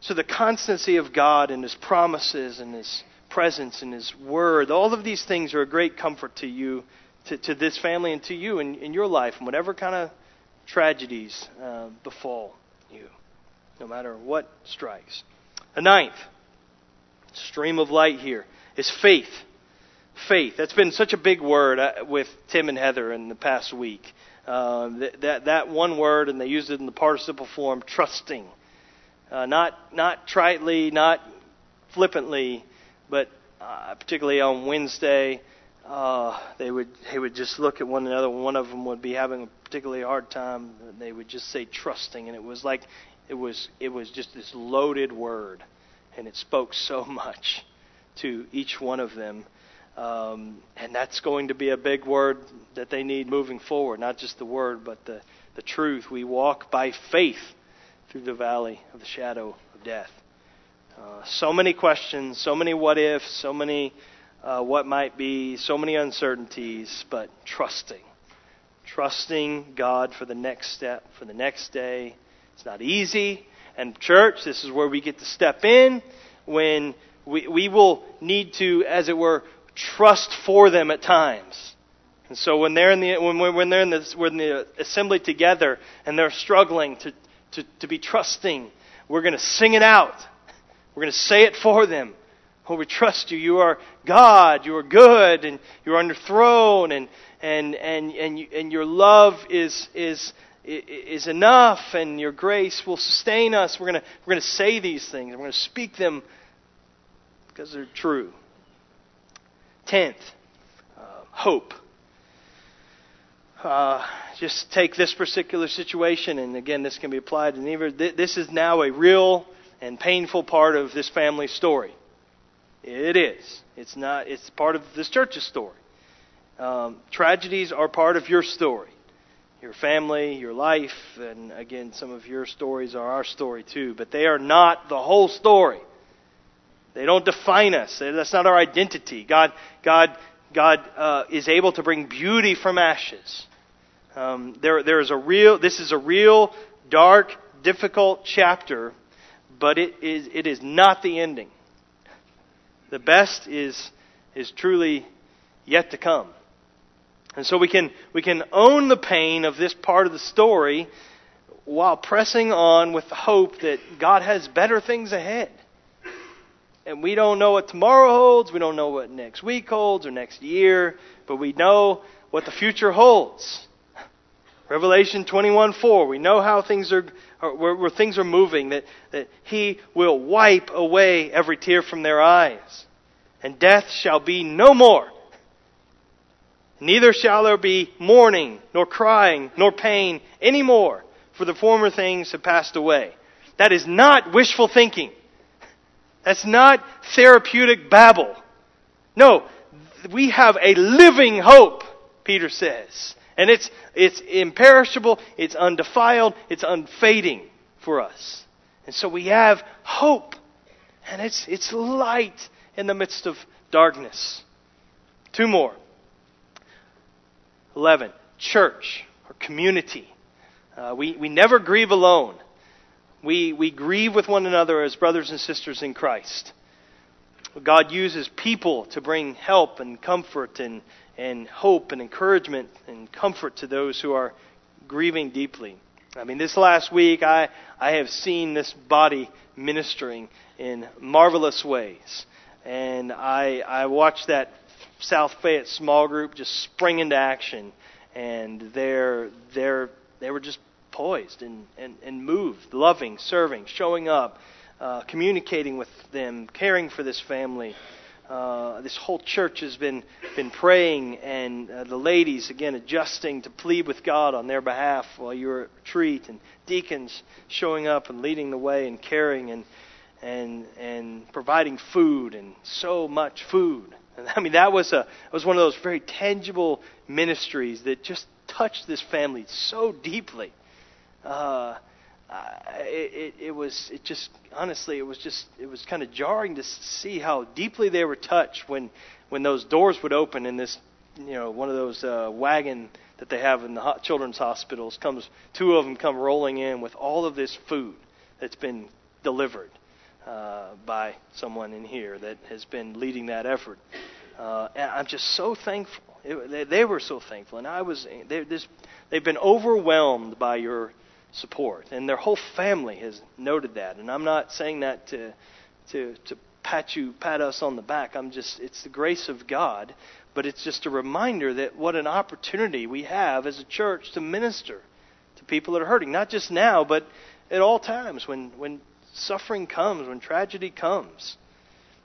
So the constancy of God and His promises and His presence and His word, all of these things are a great comfort to you, to, to this family, and to you in, in your life, and whatever kind of tragedies uh, befall you, no matter what strikes. The ninth stream of light here is faith. Faith. That's been such a big word uh, with Tim and Heather in the past week. Uh, that, that, that one word, and they used it in the participle form, trusting. Uh, not, not tritely, not flippantly, but uh, particularly on Wednesday, uh, they would they would just look at one another. One of them would be having a particularly hard time. They would just say trusting, and it was like it was it was just this loaded word, and it spoke [laughs] so much to each one of them. Um, and that's going to be a big word that they need moving forward. Not just the word, but the, the truth. We walk by faith through the valley of the shadow of death. Uh, so many questions, so many what ifs, so many uh, what might be, so many uncertainties, but trusting. Trusting God for the next step, for the next day. It's not easy. And, church, this is where we get to step in when we, we will need to, as it were, trust for them at times. And so when they're in the when, when they're in the, when the assembly together and they're struggling to, to, to be trusting, we're going to sing it out. We're going to say it for them. Oh, we trust you. You are God. You are good, and you are on your throne, and and and and, you, and your love is is is enough, and your grace will sustain us. We're to we're to say these things. We're to speak them because they're true. Tenth, uh, hope. Uh, just take this particular situation, and again, this can be applied to neither. This is now a real and painful part of this family story. It is. It's not. It's part of this church's story. Um, tragedies are part of your story, your family, your life, and again, some of your stories are our story too. But they are not the whole story. They don't define us. That's not our identity. God, God, God uh, is able to bring beauty from ashes. Um, there, there is a real. This is a real dark, difficult chapter, but it is, it is not the ending. The best is, is truly yet to come. And so we can, we can own the pain of this part of the story while pressing on with the hope that God has better things ahead. And we don't know what tomorrow holds, we don't know what next week holds or next year, but we know what the future holds. Revelation 21:4, we know how things are, uh, where, where things are moving, that, that He will wipe away every tear from their eyes, and death shall be no more. Neither shall there be mourning, nor crying, nor pain any more, for the former things have passed away. That is not wishful thinking. That's not therapeutic babble. No, we have a living hope, Peter says. And it's, it's imperishable, it's undefiled, it's unfading for us. And so we have hope. And it's, it's light in the midst of darkness. Two more. 11. Church or community. Uh, we, we never grieve alone. We, we grieve with one another as brothers and sisters in Christ. God uses people to bring help and comfort and, and hope and encouragement and comfort to those who are grieving deeply. I mean, this last week I, I have seen this body ministering in marvelous ways. And I, I watched that South Fayette small group just spring into action. And they're, they're, they were just poised and, and, and moved, loving, serving, showing up, uh, communicating with them, caring for this family. Uh, this whole church has been been praying, and uh, the ladies again adjusting to plead with God on their behalf while you were at retreat, and deacons showing up and leading the way and caring and and and providing food and so much food. And, [laughs] I mean that was a was one of those very tangible ministries that just touched this family so deeply. Uh, it, it, it was it just honestly it was just it was kind of jarring to see how deeply they were touched when when those doors would open and this you know one of those uh, wagon that they have in the children's hospitals comes two of them come rolling in with all of this food that's been delivered uh, by someone in here that has been leading that effort. Uh, and I'm just so thankful. It, they, they were so thankful, and I was. They, this, they've been overwhelmed by your support. And their whole family has noted that. And I'm not saying that to to to pat you pat us on the back. I'm just it's the grace of God, but it's just a reminder that what an opportunity we have as a church to minister to people that are hurting, not just now, but at all times when when suffering comes, when tragedy comes.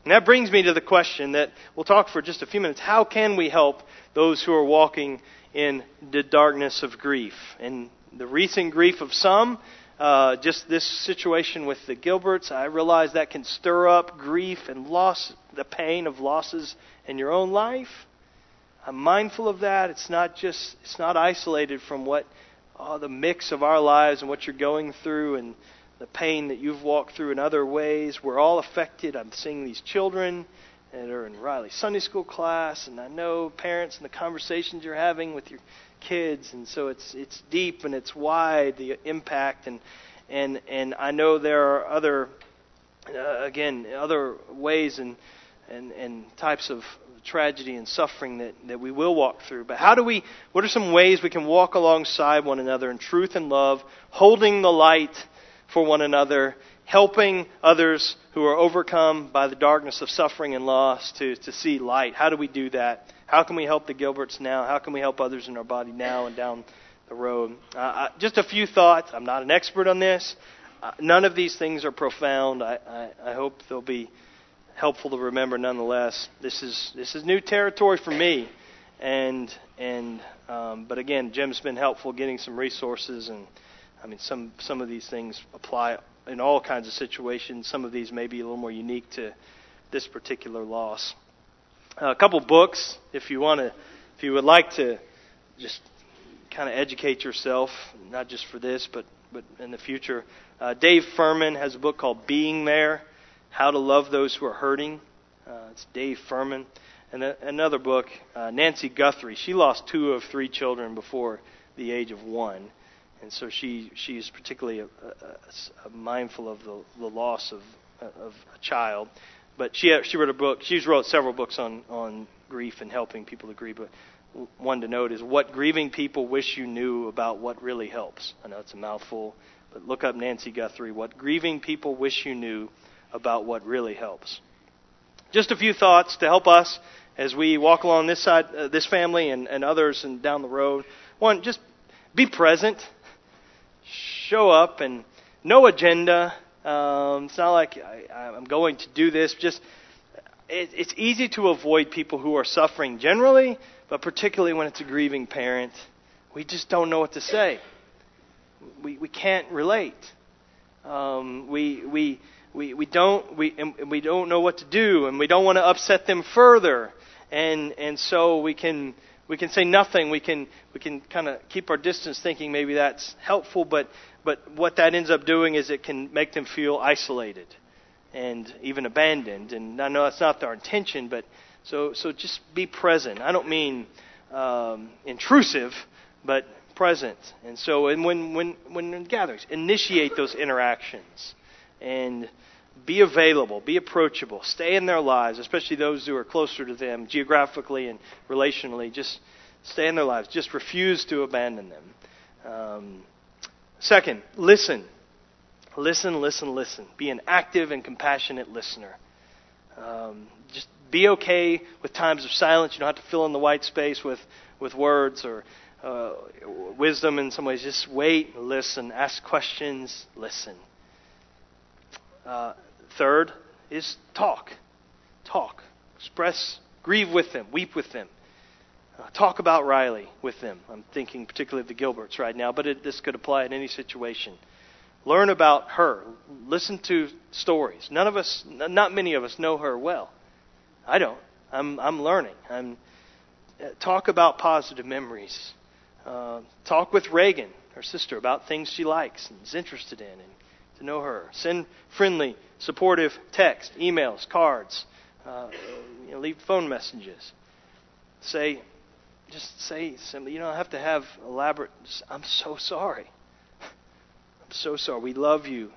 And that brings me to the question that we'll talk for just a few minutes. How can we help those who are walking in the darkness of grief? And the recent grief of some, uh, just this situation with the Gilberts, I realize that can stir up grief and loss, the pain of losses in your own life. I'm mindful of that. It's not just, it's not isolated from what, oh, the mix of our lives and what you're going through and the pain that you've walked through in other ways. We're all affected. I'm seeing these children that are in Riley Sunday School class, and I know parents and the conversations you're having with your kids, and so it's it's deep and it's wide the impact, and and and I know there are other uh, again other ways and and and types of tragedy and suffering that, that we will walk through. But how do we, what are some ways we can walk alongside one another in truth and love, holding the light for one another, helping others who are overcome by the darkness of suffering and loss to, to see light? How do we do that? How can we help the Gilberts now? How can we help others in our body now and down the road? Uh, just a few thoughts. I'm not an expert on this. Uh, none of these things are profound. I, I, I hope they'll be helpful to remember nonetheless. This is this is new territory for me, and and um, but again, Jim's been helpful getting some resources, and I mean some some of these things apply in all kinds of situations. Some of these may be a little more unique to this particular loss. A couple books, if you want to, if you would like to, just kind of educate yourself, not just for this, but but in the future. Uh, Dave Furman has a book called Being There How to Love Those Who Are Hurting. Uh, it's Dave Furman. And a, another book, uh, Nancy Guthrie. She lost two of three children before the age of one. And so she she's particularly a, a, a mindful of the, the loss of, of a child. But she she wrote a book. She's wrote several books on on grief and helping people to grieve. But one to note is what grieving people wish you knew about what really helps. I know it's a mouthful, but look up Nancy Guthrie. What grieving people wish you knew about what really helps. Just a few thoughts to help us as we walk along this side, uh, this family, and, and others, and down the road. One, just be present, show up, and no agenda. Um, it's not like I, I'm going to do this. Just it, it's easy to avoid people who are suffering generally but particularly when it's a grieving parent, we just don't know what to say. We, we can't relate. Um, we, we, we, we, don't, we, and we don't know what to do, and we don't want to upset them further. And, and so we can, we can say nothing. We can, we can kind of keep our distance thinking maybe that's helpful, but, but what that ends up doing is it can make them feel isolated and even abandoned. And I know that's not our intention, but so, so just be present. I don't mean um, intrusive, but present. And so, and when, when, when in gatherings, initiate those interactions and be available, be approachable, stay in their lives, especially those who are closer to them geographically and relationally. Just stay in their lives. Just refuse to abandon them. Um, second, listen. Listen, listen, listen. Be an active and compassionate listener. Um, just be okay with times of silence. You don't have to fill in the white space with, with words or uh, wisdom in some ways. Just wait, listen, ask questions, listen. Uh, third is talk. Talk. Express, grieve with them, weep with them. Uh, talk about Riley with them. I'm thinking particularly of the Gilberts right now, but it, this could apply in any situation. Learn about her. Listen to stories. None of us, not many of us, know her well. I don't. I'm, I'm learning. I'm, uh, talk about positive memories. Uh, talk with Reagan, her sister, about things she likes and is interested in, and to know her. Send friendly, supportive text, emails, cards. Uh, you know, leave phone messages. Say, just say simply. You don't have to have elaborate. I'm so sorry. I'm so sorry. We love you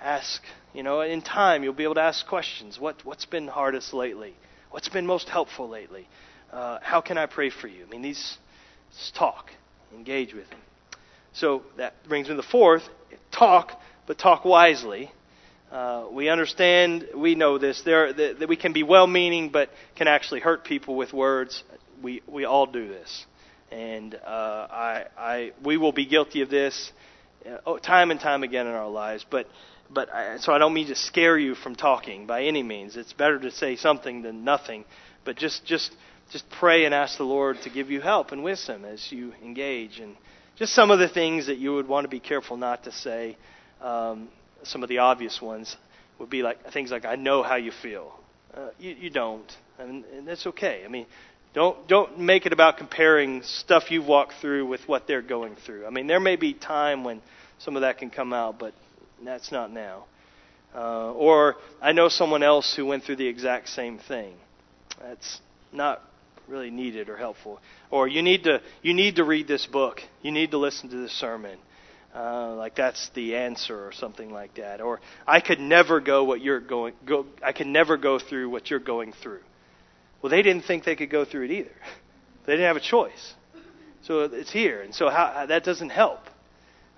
ask, you know, in time you'll be able to ask questions. What, what's been hardest lately? What's been most helpful lately? Uh, how can I pray for you? I mean, these talk, engage with him. So that brings me to the fourth talk, but talk wisely. Uh, we understand, we know this, that we can be well meaning, but can actually hurt people with words. We, we all do this. And uh, I, I, we will be guilty of this uh, time and time again in our lives. But but I, so I don't mean to scare you from talking by any means. It's better to say something than nothing. But just just just pray and ask the Lord to give you help and wisdom as you engage. And just some of the things that you would want to be careful not to say. Um, some of the obvious ones would be like things like "I know how you feel." Uh, you, you don't, and, and that's okay. I mean, don't don't make it about comparing stuff you've walked through with what they're going through. I mean, there may be time when some of that can come out, but that's not now. Uh, or I know someone else who went through the exact same thing. That's not really needed or helpful. Or you need to you need to read this book. You need to listen to this sermon. Uh, like that's the answer or something like that. Or I could never go what you're going go. I could never go through what you're going through. Well, they didn't think they could go through it either. They didn't have a choice. So it's here, and so how, that doesn't help.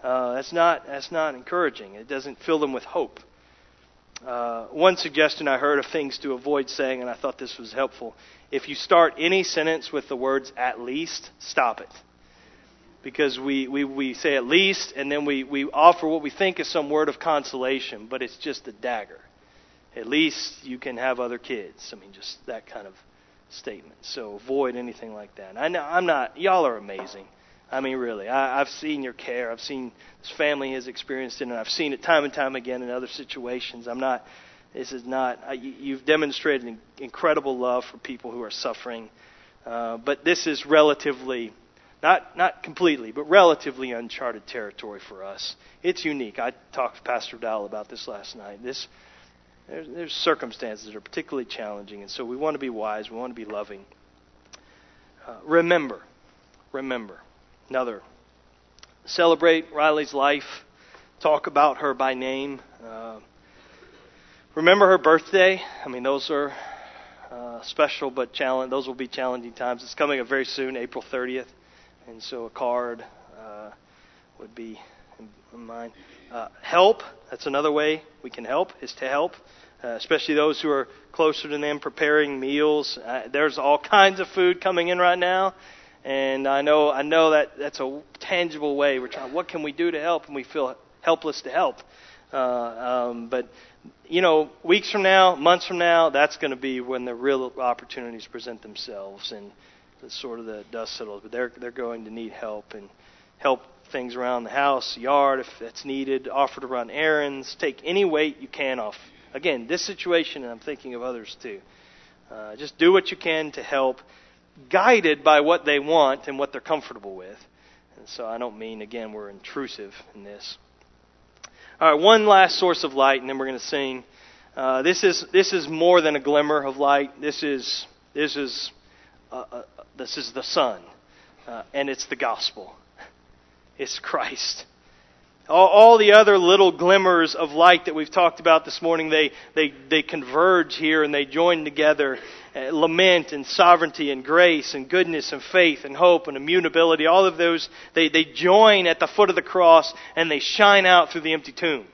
Uh, that's not that's not encouraging. It doesn't fill them with hope. Uh, one suggestion I heard of things to avoid saying, and I thought this was helpful. If you start any sentence with the words "at least," stop it, because we we, we say "at least," and then we we offer what we think is some word of consolation, but it's just a dagger. At least you can have other kids. I mean, just that kind of statement. So avoid anything like that. I know I'm not. Y'all are amazing. I mean, really, I, I've seen your care. I've seen this family has experienced it, and I've seen it time and time again in other situations. I'm not. This is not. I, you've demonstrated an incredible love for people who are suffering, uh, but this is relatively, not not completely, but relatively uncharted territory for us. It's unique. I talked to Pastor Dowell about this last night. This there's, there's circumstances that are particularly challenging, and so we want to be wise. We want to be loving. Uh, remember, remember Another, celebrate Riley's life, talk about her by name. Uh, remember her birthday. I mean, those are uh, special but challenge. Those will be challenging times. It's coming up very soon, April 30th, and so a card uh, would be in, in mind. Uh, help. That's another way we can help is to help, uh, especially those who are closer to them, preparing meals. Uh, there's all kinds of food coming in right now, and I know, I know that that's a tangible way. We're trying, what can we do to help? And we feel helpless to help. Uh, um, but, you know, weeks from now, months from now, that's going to be when the real opportunities present themselves and the sort of the dust settles. But they're, they're going to need help and help things around the house, yard if that's needed, offer to run errands, take any weight you can off. Again, this situation, and I'm thinking of others too. Uh, just do what you can to help guided by what they want and what they're comfortable with. And so I don't mean, again, we're intrusive in this. All right, one last source of light, and then we're going to sing. Uh, this is this is more than a glimmer of light. This is this is uh, uh, this is the sun, uh, and it's the gospel. It's Christ. All, all the other little glimmers of light that we've talked about this morning, they they they converge here and they join together uh, lament and sovereignty and grace and goodness and faith and hope and immutability, all of those, they, they join at the foot of the cross and they shine out through the empty tomb.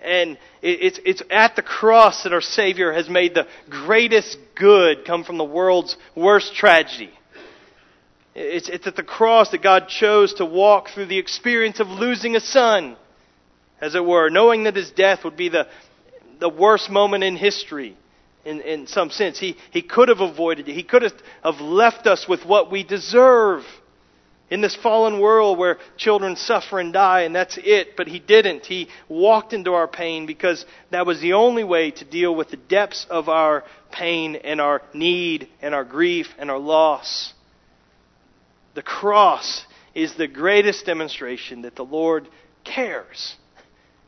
And it's, it's at the cross that our Savior has made the greatest good come from the world's worst tragedy. It's, it's at the cross that God chose to walk through the experience of losing a son, as it were, knowing that his death would be the, the worst moment in history in, in some sense. He, he could have avoided it. He could have left us with what we deserve in this fallen world where children suffer and die, and that's it. But he didn't. He walked into our pain because that was the only way to deal with the depths of our pain and our need and our grief and our loss. The cross is the greatest demonstration that the Lord cares.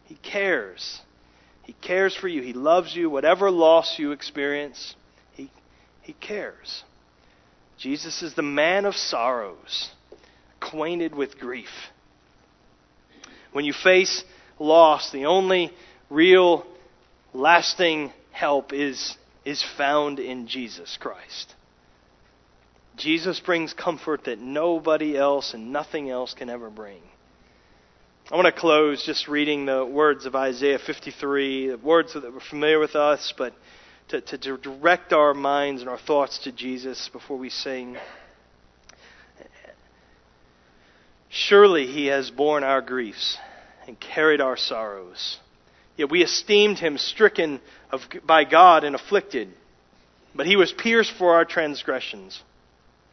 He cares. He cares for you. He loves you. Whatever loss you experience, He, he cares. Jesus is the man of sorrows, acquainted with grief. When you face loss, the only real lasting help is, is found in Jesus Christ. Jesus brings comfort that nobody else and nothing else can ever bring. I want to close just reading the words of Isaiah 53, words that were familiar with us, but to, to, to direct our minds and our thoughts to Jesus before we sing. Surely he has borne our griefs and carried our sorrows. Yet we esteemed him stricken of, by God and afflicted. But he was pierced for our transgressions,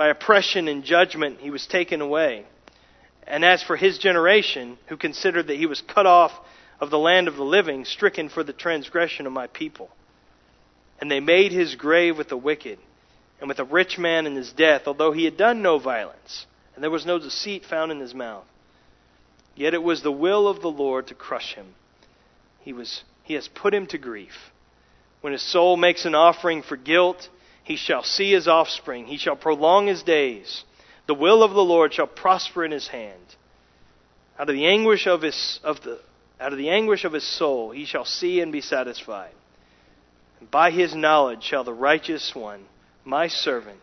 By oppression and judgment he was taken away. And as for his generation, who considered that he was cut off of the land of the living, stricken for the transgression of my people. And they made his grave with the wicked, and with a rich man in his death, although he had done no violence, and there was no deceit found in his mouth. Yet it was the will of the Lord to crush him. He, was, he has put him to grief. When his soul makes an offering for guilt, he shall see his offspring. He shall prolong his days. The will of the Lord shall prosper in his hand. Out of the anguish of his, of the, out of the anguish of his soul, he shall see and be satisfied. And by his knowledge shall the righteous one, my servant,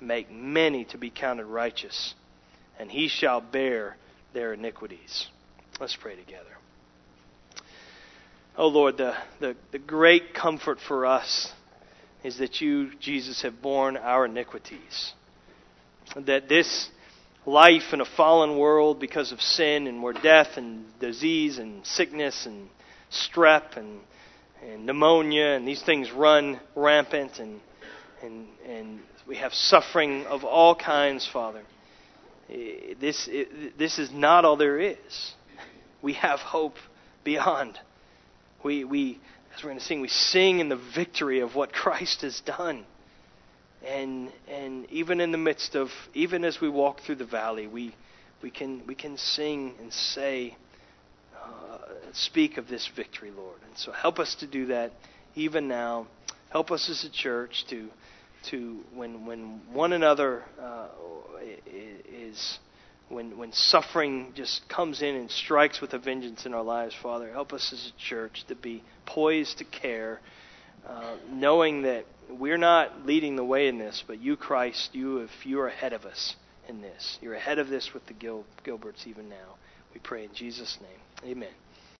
make many to be counted righteous, and he shall bear their iniquities. Let's pray together. Oh Lord, the, the, the great comfort for us is that you, Jesus, have borne our iniquities. That this life in a fallen world because of sin and where death and disease and sickness and strep and, and pneumonia and these things run rampant and, and, and we have suffering of all kinds, Father. This, this is not all there is. We have hope beyond. We, we, as we're going to sing, we sing in the victory of what Christ has done. And, and even in the midst of, even as we walk through the valley, we, we, can, we can sing and say, uh, speak of this victory, Lord. And so help us to do that even now. Help us as a church to, to when, when one another uh, is when, when suffering just comes in and strikes with a vengeance in our lives, Father, help us as a church to be poised to care, uh, knowing that we're not leading the way in this, but you, Christ, you, if you are ahead of us in this, you're ahead of this with the Gil- Gilberts even now. We pray in Jesus' name. Amen.